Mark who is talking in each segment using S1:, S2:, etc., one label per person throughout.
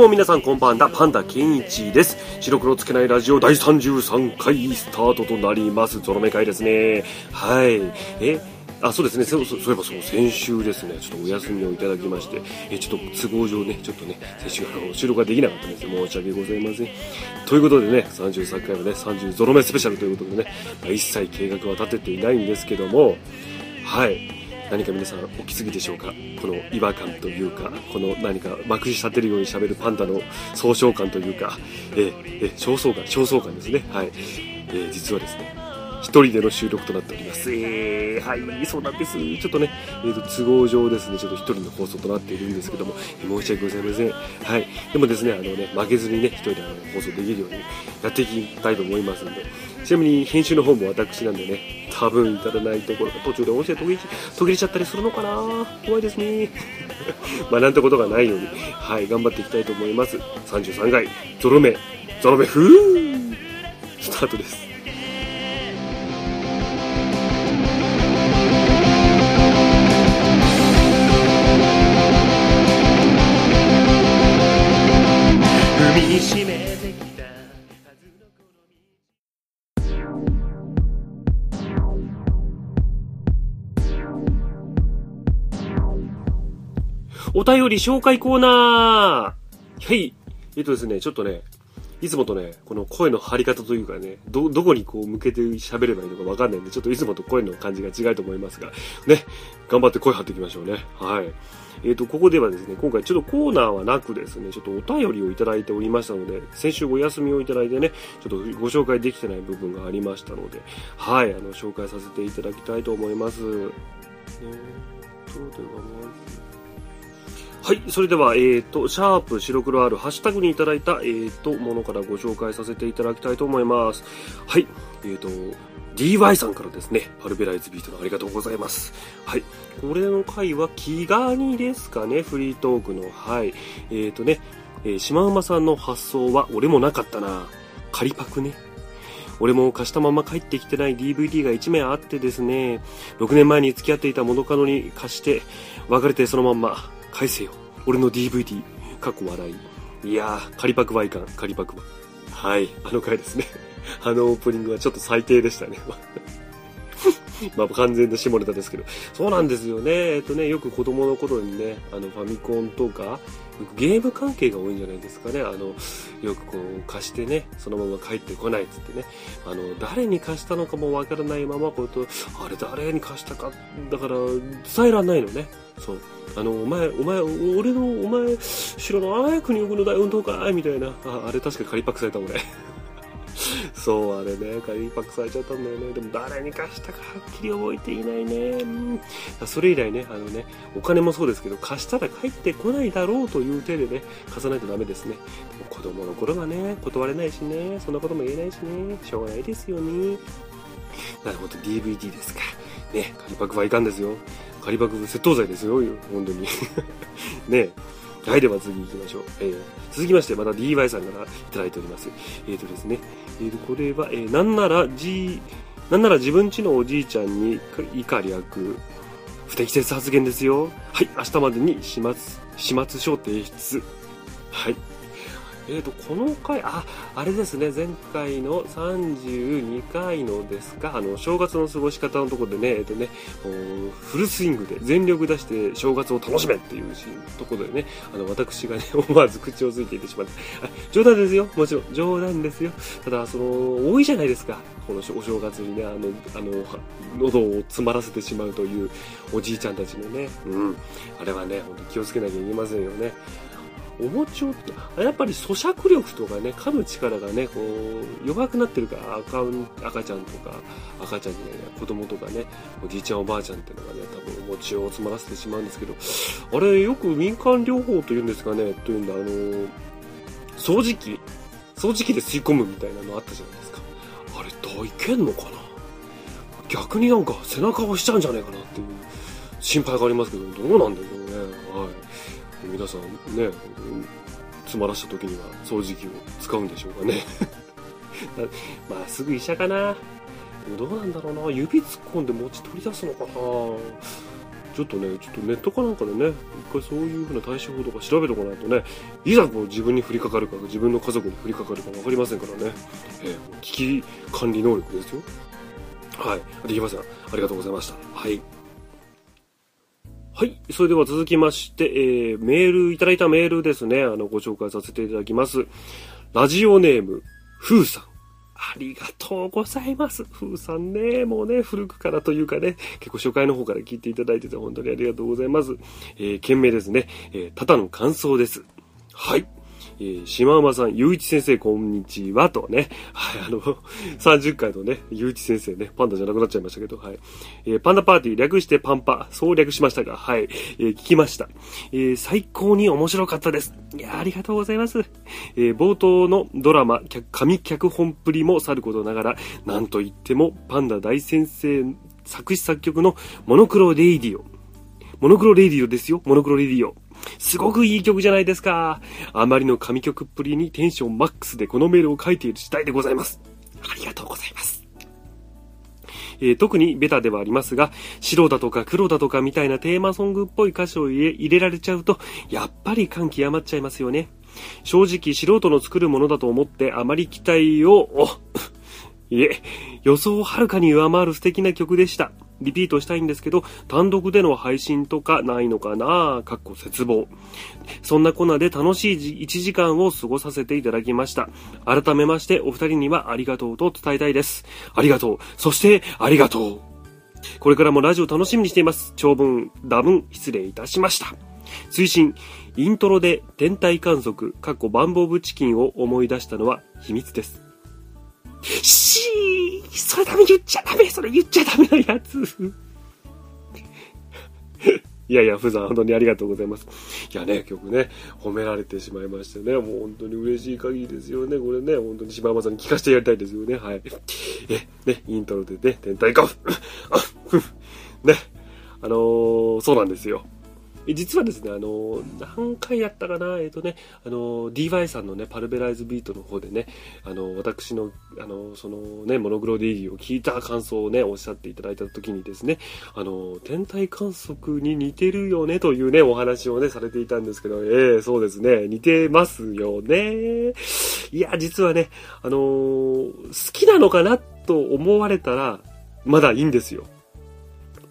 S1: も皆さんこんばんだ、パンダケンイチです。白黒つけないラジオ第33回スタートとなります。ゾロ目会ですね。はい。えあ、そうですね。そうそういえばそう、先週ですね、ちょっとお休みをいただきまして、えちょっと都合上ね、ちょっとね、先週あの収録ができなかったんです申し訳ございません。ということでね、33回のね、30ゾロ目スペシャルということでね、まあ、一切計画は立てていないんですけども、はい。何か皆さんお気づきでしょうか？この違和感というか、この何かまくし立てるようにしゃべるパンダの総称感というか、ええ焦燥感、焦燥感ですね。はい。え実はですね、一人での収録となっております。えー、はい、そうなんです。ちょっとね、えーと、都合上ですね、ちょっと一人の放送となっているんですけども、えー申し訳ございません。はい。でもですね、あのね、負けずにね、一人であの放送できるようにやっていきたいと思いますんで、ちなみに編集の方も私なんでね、多分至らないところが途中で音声途切れ途切れちゃったりするのかな？怖いですね。まあなんてことがないように、はい、頑張っていきたいと思います。33回、ゾロ目、ゾロ目、ふースタートです。お便り紹介コーナーはい。えっとですね、ちょっとね、いつもとね、この声の張り方というかね、ど、どこにこう向けて喋ればいいのかわかんないんで、ちょっといつもと声の感じが違うと思いますが、ね、頑張って声張っていきましょうね。はい。えっ、と、ここではですね、今回ちょっとコーナーはなくですね、ちょっとお便りをいただいておりましたので、先週お休みをいただいてね、ちょっとご紹介できてない部分がありましたので、はい、あの、紹介させていただきたいと思います。えーっと、ではまずはい、それでは、えー、と、シャープ白黒あるハッシュタグにいただいた、えー、と、ものからご紹介させていただきたいと思います。はい、えー、と、DY さんからですね、パルベライズビートのありがとうございます。はい、これの回は気がにですかね、フリートークの。はい、えー、とね、え、シマウマさんの発想は俺もなかったな。仮パクね。俺も貸したまま帰ってきてない DVD が1枚あってですね、6年前に付き合っていた元カノに貸して、別れてそのまんま、返せよ。俺の DVD、過去笑い。いやー、仮パクバイカン、仮パク。はい、あの回ですね。あのオープニングはちょっと最低でしたね。まあ完全な下ネタですけど。そうなんですよね。えっとね、よく子供の頃にね、あのファミコンとか、ゲーム関係が多いんじゃないですかね。あの、よくこう貸してね、そのまま帰ってこないっつってね。あの、誰に貸したのかもわからないまま、こうと、あれ誰に貸したか、だから伝えらんないのね。そう。あの、お前、お前、俺の、お前、白のあやくに奥の大運動会？みたいな。あ、あれ確か仮パクされた俺。そう、あれね、仮パックされちゃったんだよね。でも誰に貸したかはっきり覚えていないね。それ以来ね、あのね、お金もそうですけど、貸したら帰ってこないだろうという手でね、貸さないとダメですね。子供の頃はね、断れないしね、そんなことも言えないしね、しょうがないですよね。なるほど、DVD ですか。ね、仮パックはいかんですよ。仮パック窃盗罪ですよ、本当に。ねはい、では次行きましょう。えー続きまして、また DY さんからいただいております。えっ、とですね、えーと、これは、えーなんなら、G、なんなら自分家のおじいちゃんに以下略、不適切発言ですよ。はい、明日までに始末、始末書提出。はい。えーと、この回、あ、あれですね、前回の32回のですか、あの、正月の過ごし方のところでね、えっ、とね、フルスイングで全力出して正月を楽しめっていうところでね、あの、私がね、思わず口をついていてしまって、冗談ですよ、もちろん、冗談ですよ。ただ、その、多いじゃないですか、このお正月にね、あの、あの、喉を詰まらせてしまうというおじいちゃんたちのね、うん、あれはね、本当気をつけなきゃいけませんよね。お餅をやっぱり咀嚼力とかね噛む力がねこう弱くなってるから赤赤ちゃんとか赤ちゃんじゃない子供とかねおじいちゃんおばあちゃんっていうのがね多分お餅を詰まらせてしまうんですけどあれよく民間療法というんですかねというんだあの掃除機掃除機で吸い込むみたいなのあったじゃないですか。あれどういけんのかな？逆になんか背中を押しちゃうんじゃないかなっていう心配がありますけどどうなんでしょうね。はい。皆さんね、うん詰まらした時には掃除機を使うんでしょうかねな まあすぐ医者かなどうなんだろうな指突っ込んで餅取り出すのかなちょっとね、ちょっとネットかなんかでね、一回そういうふうな対処法とか調べておかないとね、いざこう自分に降りかかるか、自分の家族に降りかかるか分かりませんからね、えー、危機管理能力ですよ。はい。できません。ありがとうございました。はい。はい。それでは続きまして、えー、メール、いただいたメールですね、あの、ご紹介させていただきます。ラジオネーム、ふうさん。ありがとうございます。ふうさんね、もうね、古くからというかね、結構初回の方から聞いていただいてて本当にありがとうございます。えー、件名ですね、えー、ただの感想です。はい。えー、島馬さん、ゆういち先生、こんにちは、とね。はい、あの、30回のね、ゆういち先生ね、パンダじゃなくなっちゃいましたけど、はい。えー、パンダパーティー略してパンパ、そう略しましたが、はい、えー、聞きました。えー、最高に面白かったです。いやありがとうございます。えー、冒頭のドラマ、神脚本プリもさることながら、なんといっても、パンダ大先生作詞作曲のモノクロレイディオ。モノクロレイディオですよ、モノクロレイディオ。すごくいい曲じゃないですか。あまりの神曲っぷりにテンションマックスでこのメールを書いている次第でございます。ありがとうございます。えー、特にベタではありますが、白だとか黒だとかみたいなテーマソングっぽい歌詞を入れ入れられちゃうと、やっぱり感極まっちゃいますよね。正直素人の作るものだと思ってあまり期待を、いえ、予想をはるかに上回る素敵な曲でした。リピートしたいんですけど、単独での配信とかないのかな？かっこ絶望。そんなコナで楽しい1時間を過ごさせていただきました。改めましてお二人にはありがとうと伝えたいです。ありがとう。そしてありがとう。これからもラジオ楽しみにしています。長文、多文、失礼いたしました。推進、イントロで天体観測、かっこバンボーブチキンを思い出したのは秘密です。しーそれダメ言っちゃダメそれ言っちゃダメなやついやいや、ふざん、本当にありがとうございます。いやね、曲ね、褒められてしまいましてね、もう本当に嬉しい限りですよね。これね、本当に柴山さんに聞かせてやりたいですよね。はい。え、ね、イントロでね、天体化。ね、あのー、そうなんですよ。実はですね、あの、何回やったかな、えっ、ー、とね、あの、DY さんのね、パルベライズビートの方でね、あの、私の、あの、そのね、モノグロディーを聞いた感想をね、おっしゃっていただいた時にですね、あの、天体観測に似てるよね、というね、お話をね、されていたんですけど、ええー、そうですね、似てますよね。いや、実はね、あの好きなのかなと思われたら、まだいいんですよ。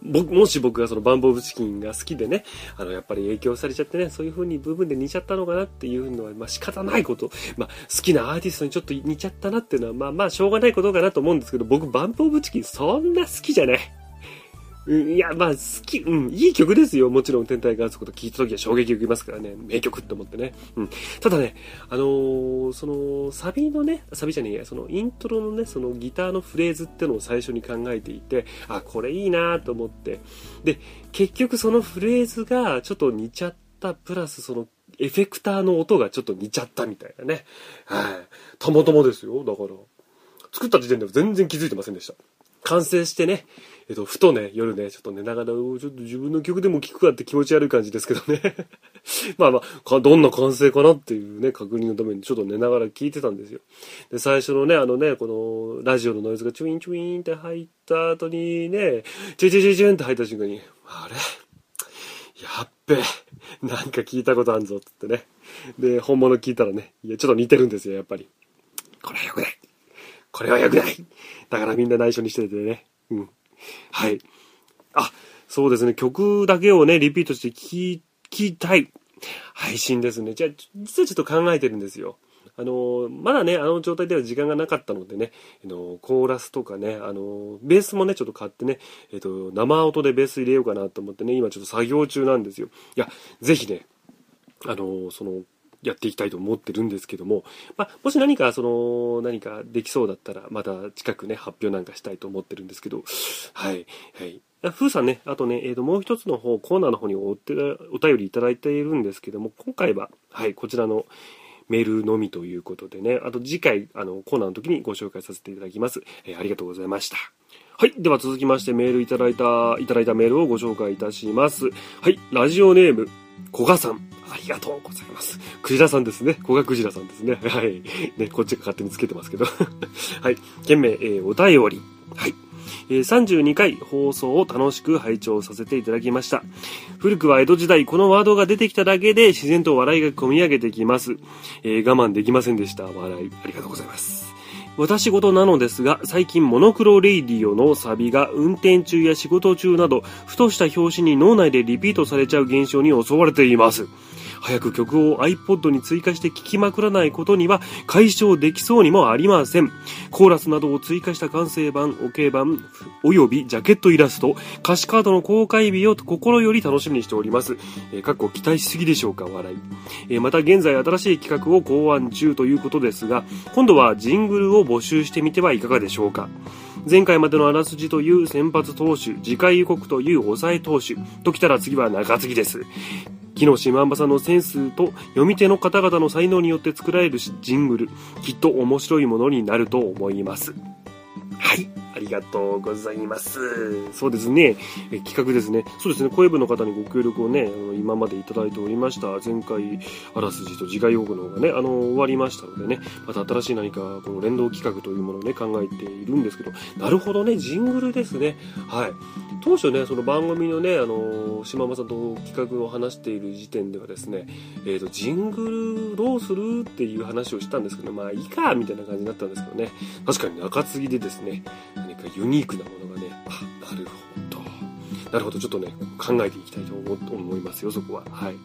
S1: 僕、もし僕がそのバンボーブチキンが好きでね、あの、やっぱり影響されちゃってね、そういう風に部分で似ちゃったのかなっていうのは、まあ仕方ないこと。まあ、好きなアーティストにちょっと似ちゃったなっていうのは、まあまあ、しょうがないことかなと思うんですけど、僕、バンボーブチキンそんな好きじゃない。いや、まあ、好き、うん、いい曲ですよ。もちろん、天体観測と聞いた時は衝撃を受けますからね。名曲って思ってね。うん。ただね、あのー、その、サビのね、サビじゃねえや、その、イントロのね、そのギターのフレーズってのを最初に考えていて、あ、これいいなと思って。で、結局そのフレーズがちょっと似ちゃった、プラスその、エフェクターの音がちょっと似ちゃったみたいなね。はい。たまたまですよ。だから。作った時点では全然気づいてませんでした。完成してね、えっと、ふとね、夜ね、ちょっと寝ながら、ちょっと自分の曲でも聴くかって気持ち悪い感じですけどね。まあまあ、どんな完成かなっていうね、確認のためにちょっと寝ながら聞いてたんですよ。で、最初のね、あのね、この、ラジオのノイズがチュインチュインって入った後にね、チュチュチュチュンって入った瞬間に、あれ？やっべなんか聞いたことあんぞ、つってね。で、本物聞いたらね、いや、ちょっと似てるんですよ、やっぱり。これは良くない。これは良くない。だからみんな内緒にしててね。うん。はい。あ、そうですね。曲だけをね、リピートして聞きたい配信ですね。じゃあ、実はちょっと考えてるんですよ。あの、まだね、あの状態では時間がなかったのでね、あの、コーラスとかね、あの、ベースもね、ちょっと買ってね、えっと、生音でベース入れようかなと思ってね、今ちょっと作業中なんですよ。いや、ぜひね、あの、その、やっていきたいと思ってるんですけども、まあ、もし何か、その、何かできそうだったら、また近くね、発表なんかしたいと思ってるんですけど、はい、はい。ふうさんね、あとね、えっ、ー、と、もう一つの方、コーナーの方にお手お便りいただいているんですけども、今回は、はい、こちらのメールのみということでね、あと次回、あの、コーナーの時にご紹介させていただきます。えー、ありがとうございました。はい。では続きましてメールいただいた、いただいたメールをご紹介いたします。はい。ラジオネーム、古賀さん。ありがとうございます。クジラさんですね。古賀クジラさんですね。はい。ね、こっちが勝手につけてますけど。はい。件名、えー、お便り。はい。え32回放送を楽しく拝聴させていただきました。古くは江戸時代、このワードが出てきただけで自然と笑いが込み上げてきます。えー我慢できませんでした。笑い、ありがとうございます。私事なのですが、最近モノクロレイディオのサビが運転中や仕事中など、ふとした表紙に脳内でリピートされちゃう現象に襲われています。早く曲を iPod に追加して聴きまくらないことには解消できそうにもありません。コーラスなどを追加した完成版、OK 版、およびジャケットイラスト、歌詞カードの公開日を心より楽しみにしております。えー、かっこ期待しすぎでしょうか、笑い。えーまた現在新しい企画を考案中ということですが、今度はジングルを募集してみてはいかがでしょうか。前回までのあらすじという先発投手、次回予告という抑え投手、ときたら次は中継ぎです。木下万馬さんのセンスと読み手の方々の才能によって作られるジングル、きっと面白いものになると思います。はい。ありがとうございます。そうですね。企画ですね。そうですね。声部の方にご協力をね、今までいただいておりました。前回、あらすじと次回予告の方がね、あの、終わりましたのでね、また新しい何か、この連動企画というものをね、考えているんですけど、なるほどね、ジングルですね。はい。当初ね、その番組のね、あの、島間さんと企画を話している時点ではですね、えっ、と、ジングルどうするっていう話をしたんですけど、まあ、いいか、みたいな感じになったんですけどね。確かに中継ぎでですね、何かユニークなものがね、あ、なるほど。なるほど、ちょっとね、考えていきたいと思思いますよ、そこは。はい。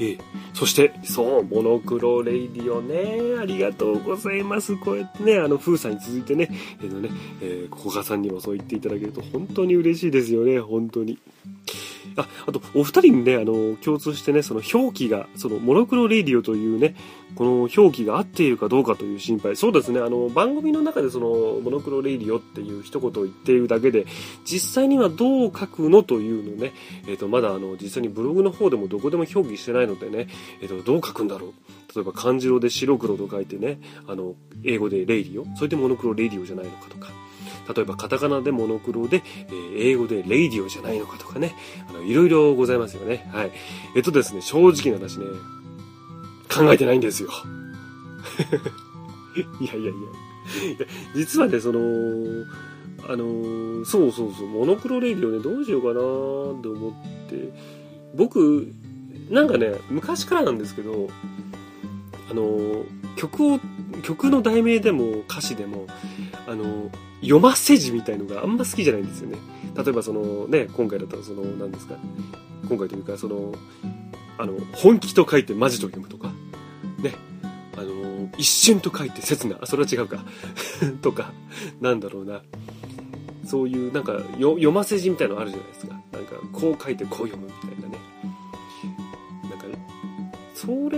S1: ええそして、そう、モノクロレイディオね、ありがとうございます。こうやってね、あの、風さんに続いてね、えっ、とね、えー、古賀さんにもそう言っていただけると本当に嬉しいですよね、本当に。あ、あと、お二人にね、あの、共通してね、その表記が、その、モノクロレディオというね、この表記が合っているかどうかという心配。そうですね、あの、番組の中でその、モノクロレディオっていう一言を言っているだけで、実際にはどう書くのというのね、えっ、と、まだあの、実際にブログの方でもどこでも表記してないのでね、えっ、と、どう書くんだろう。例えば漢字色で白黒と書いてね、あの、英語で radio、それでモノクロレディオじゃないのかとか。例えばカタカナでモノクロで、えー英語でレイディオじゃないのかとかね、あの、いろいろございますよね。はい。えっとですね、正直な話ね、考えてないんですよ。いやいやいや。実はね、その、あのーそうそうそう、モノクロレイディオね、どうしようかなーって思って、僕、なんかね、昔からなんですけど、あのー曲を、曲の題名でも歌詞でも、あの読ませ字みたいのがあんま好きじゃないんですよね。例えばそのね、今回だったらその、何ですか、今回というかその、あの、本気と書いてマジと読むとか、ね、あの、一瞬と書いて切な、あ、それは違うか、とか、なんだろうな、そういうなんかよ読ませ字みたいのあるじゃないですか。なんかこう書いてこう読むみたいな。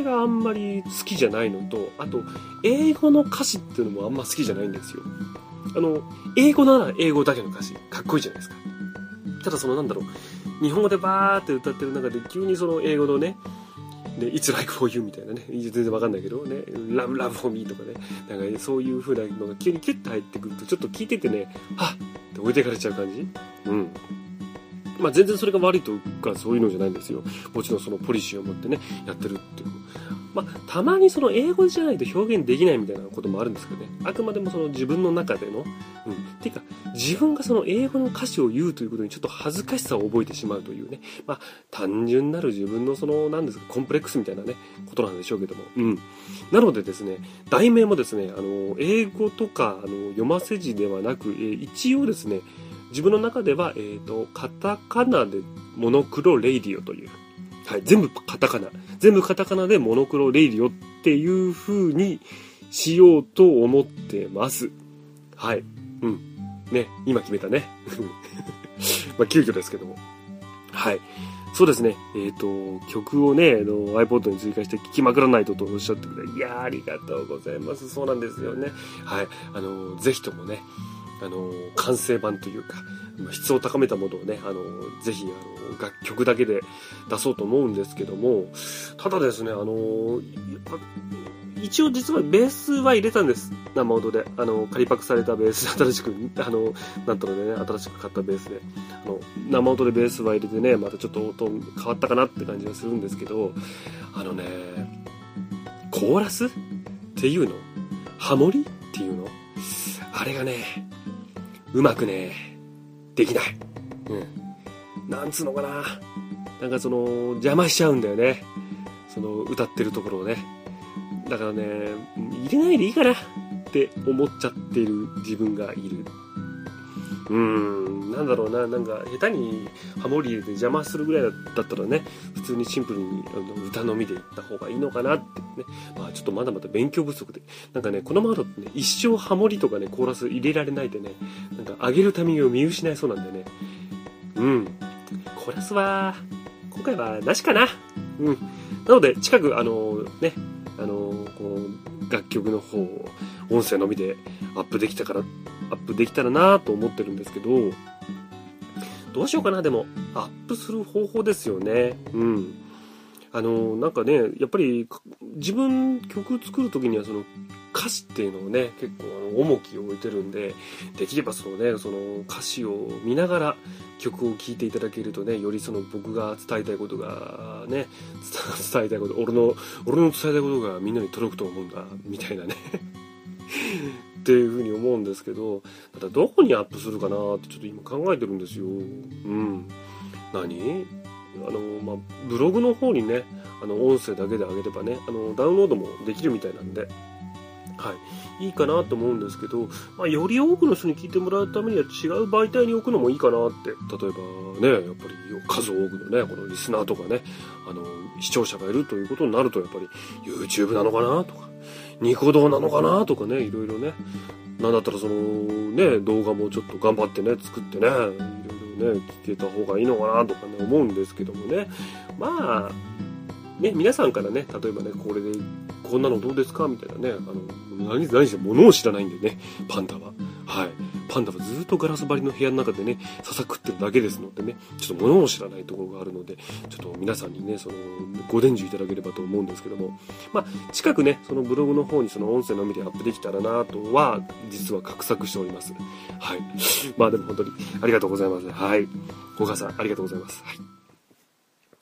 S1: があんまり好きじゃないのと、あと、英語の歌詞っていうのもあんま好きじゃないんですよ。あの、英語なら英語だけの歌詞、かっこいいじゃないですか。ただそのなんだろう、日本語でバーって歌ってる中で急にその英語のね、で、It's like for you みたいなね、全然わかんないけどね、Love, love for me とかね、なんかねそういう風なのが急にキュッと入ってくると、ちょっと聞いててね、はっって置いてかれちゃう感じうん。まあ全然それが悪いとかそういうのじゃないんですよ。もちろんそのポリシーを持ってね、やってるっていう。まあ、たまにその英語じゃないと表現できないみたいなこともあるんですけどね。あくまでもその自分の中での、うん。ていうか、自分がその英語の歌詞を言うということにちょっと恥ずかしさを覚えてしまうというね。まあ、単純なる自分のその、なんですか、コンプレックスみたいなね、ことなんでしょうけども。うん。なのでですね、題名もですね、あの、英語とか、あの、読ませ字ではなく、えー一応ですね、自分の中では、えっ、と、カタカナでモノクロレイディオという、はい、全部カタカナ。全部カタカナでモノクロレイディオっていう風にしようと思ってます。はい。うん。ね、今決めたね。まあ、急遽ですけども。はい。そうですね。えっ、と、曲をね、あの iPod に追加して聴きまくらないととおっしゃってくれ。いや、ありがとうございます。そうなんですよね。はい。あの、ぜひともね、あの、完成版というか、質を高めたものをね、あの、ぜひ、あの、楽曲だけで出そうと思うんですけども、ただですね、あの、一応実はベースは入れたんです。生音で。あの、仮パクされたベース、新しく、あの、なんとかね、新しく買ったベースで。あの、生音でベースは入れてね、またちょっと音変わったかなって感じがするんですけど、あのね、コーラスっていうの？ハモリっていうの？あれがね、うまくね、できない。うん。なんつうのかな。なんかその、邪魔しちゃうんだよね。その、歌ってるところをね。だからね、入れないでいいかなって思っちゃってる自分がいる。うーん、なんだろうな、なんか下手にハモリ入れて邪魔するぐらいだったらね、普通にシンプルにあの歌のみでいった方がいいのかなってね。まあちょっとまだまだ勉強不足で。なんかね、このままだとね、一生ハモリとかね、コーラス入れられないでね、なんか上げるタイミングを見失いそうなんでね。うん。コーラスは、今回はなしかな。うん。なので、近く、あのね、あのこの楽曲の方を音声のみでアップできたから、アップできたらなと思ってるんですけど、どうしようかな、でも、アップする方法ですよね。うん。あの、なんかね、やっぱり、自分曲作る時にはその歌詞っていうのをね、結構あの重きを置いてるんで、できればそのね、その歌詞を見ながら曲を聴いていただけるとね、よりその僕が伝えたいことがね、伝えたいこと、俺の、俺の伝えたいことがみんなに届くと思うんだ、みたいなね。っていうふうに思うんですけど、たどこにアップするかなってちょっと今考えてるんですよ。うん。何？あの、まあ、ブログの方にね、あの、音声だけで上げればね、あの、ダウンロードもできるみたいなんで、はい。いいかなと思うんですけど、まあ、より多くの人に聞いてもらうためには違う媒体に置くのもいいかなって。例えばね、やっぱり数多くのね、このリスナーとかね、あの、視聴者がいるということになると、やっぱり YouTube なのかなとか、ニコ動なのかなとかね、いろいろね。なんだったらそのね、動画もちょっと頑張ってね、作ってね、いろいろね、聞けた方がいいのかなとかね、思うんですけどもね。まあ、ね、皆さんからね、例えばね、これで、こんなのどうですか？みたいなね、あの、何、何して物を知らないんでね、パンダは。はい。パンダはずっとガラス張りの部屋の中でね、ささ食ってるだけですのでね、ちょっと物を知らないところがあるので、ちょっと皆さんにね、その、ご伝授いただければと思うんですけども、まあ、近くね、そのブログの方にその音声のみでアップできたらなとは、実は画策しております。はい。まあでも本当にありがとうございます。はい。小川さん、ありがとうございます。はい。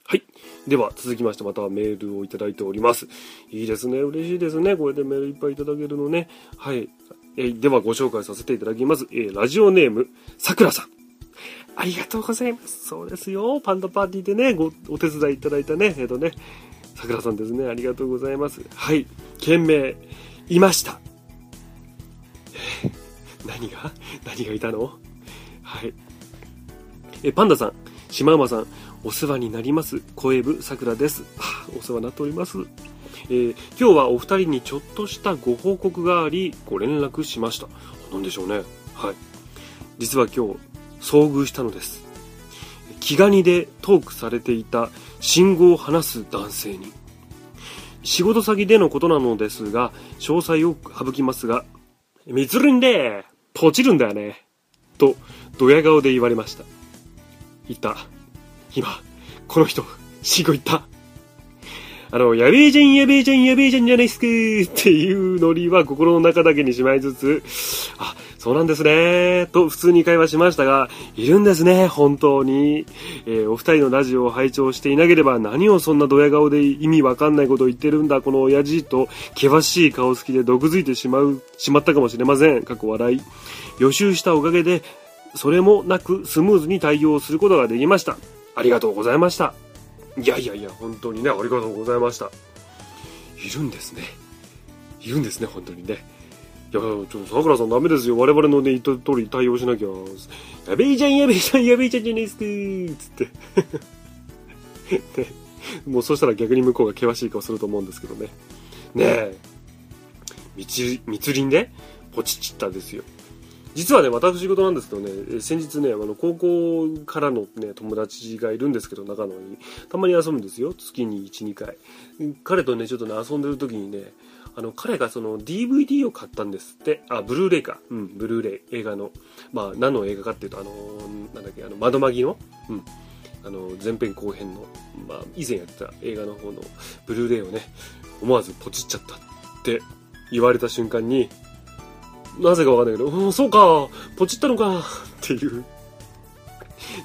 S1: はい。では、続きましてまたメールをいただいております。いいですね。嬉しいですね。これでメールいっぱいいただけるのね。はい。えーでは、ご紹介させていただきます。えーラジオネーム、さくらさん。ありがとうございます。そうですよ。パンダパーティーでね、ご、お手伝いいただいたね。えっ、とね、さくらさんですね。ありがとうございます。はい。件名、いました。何が？何がいたの？はい。え、パンダさん、シマウマさん、お世話になります。声部さくらです。あお世話になっております。えー今日はお二人にちょっとしたご報告があり、ご連絡しました。何でしょうね。はい。実は今日、遭遇したのです。気ガニでトークされていた信号を話す男性に。仕事先でのことなのですが、詳細を省きますが、密林で、ポチるんだよね。と、ドヤ顔で言われました。言った。今、この人、死後言った。あの、やべえじゃん、やべえじゃん、やべえじゃんじゃないっすかっていうノリは心の中だけにしまいつつ、あ、そうなんですね、と普通に会話しましたが、いるんですね、本当に。えーお二人のラジオを拝聴していなければ何をそんなドヤ顔で意味わかんないことを言ってるんだ、この親父と、険しい顔つきで毒づいてしまう、しまったかもしれません。過去笑い。予習したおかげで、それもなくスムーズに対応することができました。ありがとうございました。いやいやいや、本当にね、ありがとうございました。いるんですね。いるんですね、本当にね。いや、ちょっと桜さんダメですよ。我々のね、言った通り対応しなきゃ。やべえじゃん、やべえじゃん、やべえじゃんじゃないっすかーつって。ね、もうそしたら逆に向こうが険しい顔すると思うんですけどね。ねえ。密密林でポチチッタですよ。実はね、私事なんですけどね、先日ね、あの、高校からのね、友達がいるんですけど、長野に。たまに遊ぶんですよ。月に1、2回。彼とね、ちょっとね、遊んでる時にね、あの、彼がその DVD を買ったんですって。あ、ブルーレイか。うん、ブルーレイ。映画の。まあ、何の映画かっていうと、あのーなんだっけ、あの、窓マギのうん。あの、前編後編の、まあ、以前やってた映画の方のブルーレイをね、思わずポチっちゃったって言われた瞬間に、なぜかわかんないけど、うん、そうか、ポチったのか、っていう。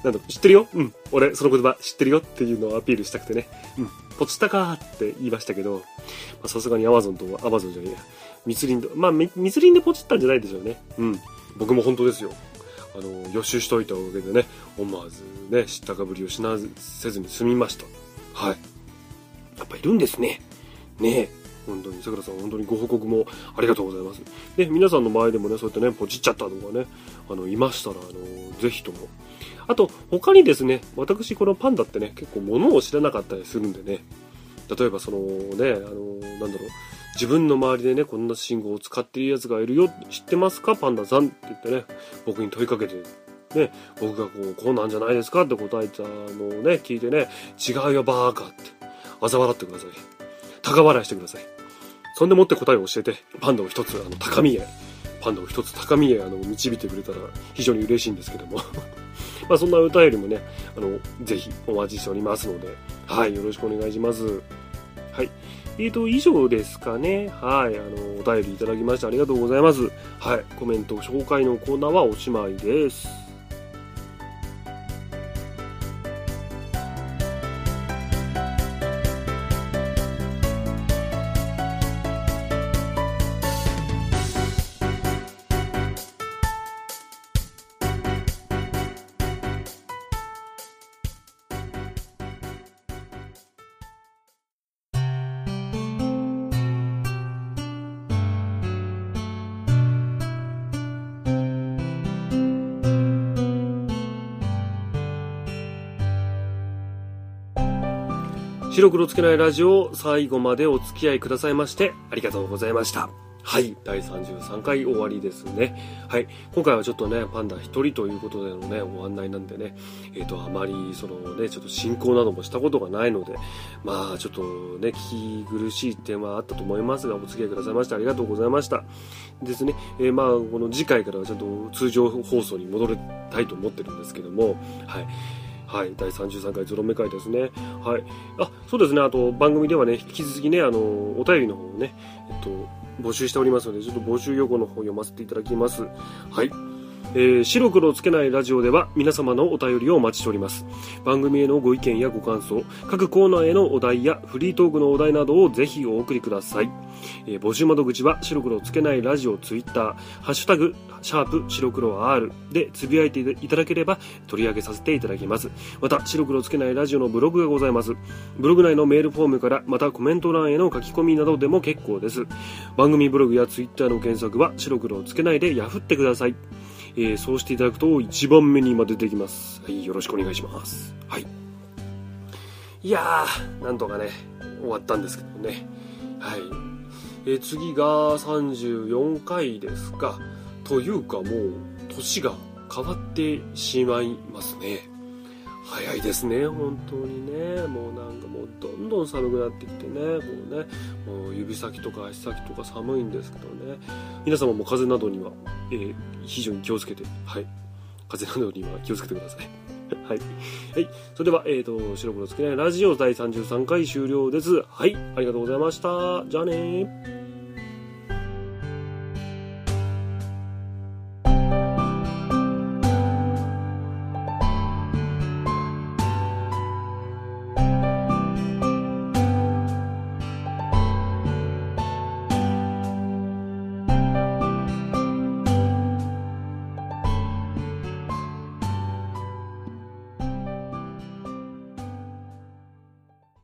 S1: なんだ、知ってるよ？うん。俺、その言葉知ってるよっていうのをアピールしたくてね。うん。ポチったかって言いましたけど、さすがに Amazon と、Amazon じゃねえや。密林と、まあ、密林でポチったんじゃないでしょうね。うん。僕も本当ですよ。あの、予習しといたおかげでね、思わずね、知ったかぶりをしなせずに済みました。はい。やっぱいるんですね。ねえ。本当に、桜さん、本当にご報告もありがとうございます。で、皆さんの前でもね、そうやってね、ポチっちゃったとかね、あの、いましたら、あの、ぜひとも。あと、他にですね、私、このパンダってね、結構物を知らなかったりするんでね、例えばそのね、あの、なんだろう、自分の周りでね、こんな信号を使っているやつがいるよ、知ってますか？パンダさんって言ってね、僕に問いかけて、ね、僕がこう、こうなんじゃないですか？って答えたのをね、聞いてね、違うよ、バーカって、嘲笑ってください。高笑いしてください。そんでもって答えを教えて、パンダを一つ、あの、高みへ、パンダを一つ高みへ、あの、導いてくれたら非常に嬉しいんですけども。まあ、そんな歌よりもね、あの、ぜひお待ちしておりますので、はい、よろしくお願いします。はい。えーと、以上ですかね。はい。あの、お便りいただきましてありがとうございます。はい。コメント紹介のコーナーはおしまいです。白黒つけないラジオ最後までお付き合いくださいましてありがとうございました。はい。第33回終わりですね。はい。今回はちょっとね、パンダ一人ということでのね、ご案内なんでね、えっ、ー、と、あまり、そのね、ちょっと進行などもしたことがないので、まあ、ちょっとね、聞き苦しい点はあったと思いますが、お付き合いくださいましてありがとうございました。ですね。えー、まあ、この次回からはちゃんと通常放送に戻りたいと思ってるんですけども、はい。はい、第33回ゾロ目会ですね。はい。あ、そうですね。あと、番組ではね、引き続きね、あの、お便りの方をね、えっと、募集しておりますので、ちょっと募集要項の方読ませていただきます。はい。えー、白黒つけないラジオでは皆様のお便りをお待ちしております。番組へのご意見やご感想、各コーナーへのお題やフリートークのお題などをぜひお送りください。えー、募集窓口は白黒つけないラジオツイッター、ハッシュタグ、シャープ白黒 R でつぶやいていただければ取り上げさせていただきます。また、白黒つけないラジオのブログがございます。ブログ内のメールフォームからまたコメント欄への書き込みなどでも結構です。番組ブログやツイッターの検索は白黒つけないでヤフってください。えー、そうしていただくと1番目に今出てきます。はい、よろしくお願いします。はい。いやー、なんとかね、終わったんですけどね。はい。えー、次が34回ですか。というかもう、年が変わってしまいますね。早いですね、本当にね。もうなんかもうどんどん寒くなってきてね、こうね、もう指先とか足先とか寒いんですけどね。皆様も風邪などには、えー、非常に気をつけて、はい。風邪などには気をつけてください。はい。はい。それでは、えっ、ー、と、白黒つけないラジオ第33回終了です。はい。ありがとうございました。じゃあね。